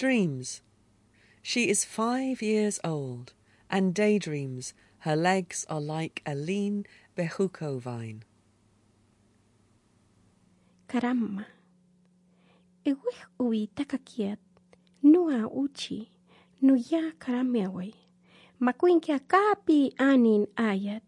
Dreams. She is five years old and daydreams her legs are like a lean bejuco vine. Karama. Eweh ui takakiat. Nua uchi. Nuya karamewe. Makuinkia kapi anin ayat.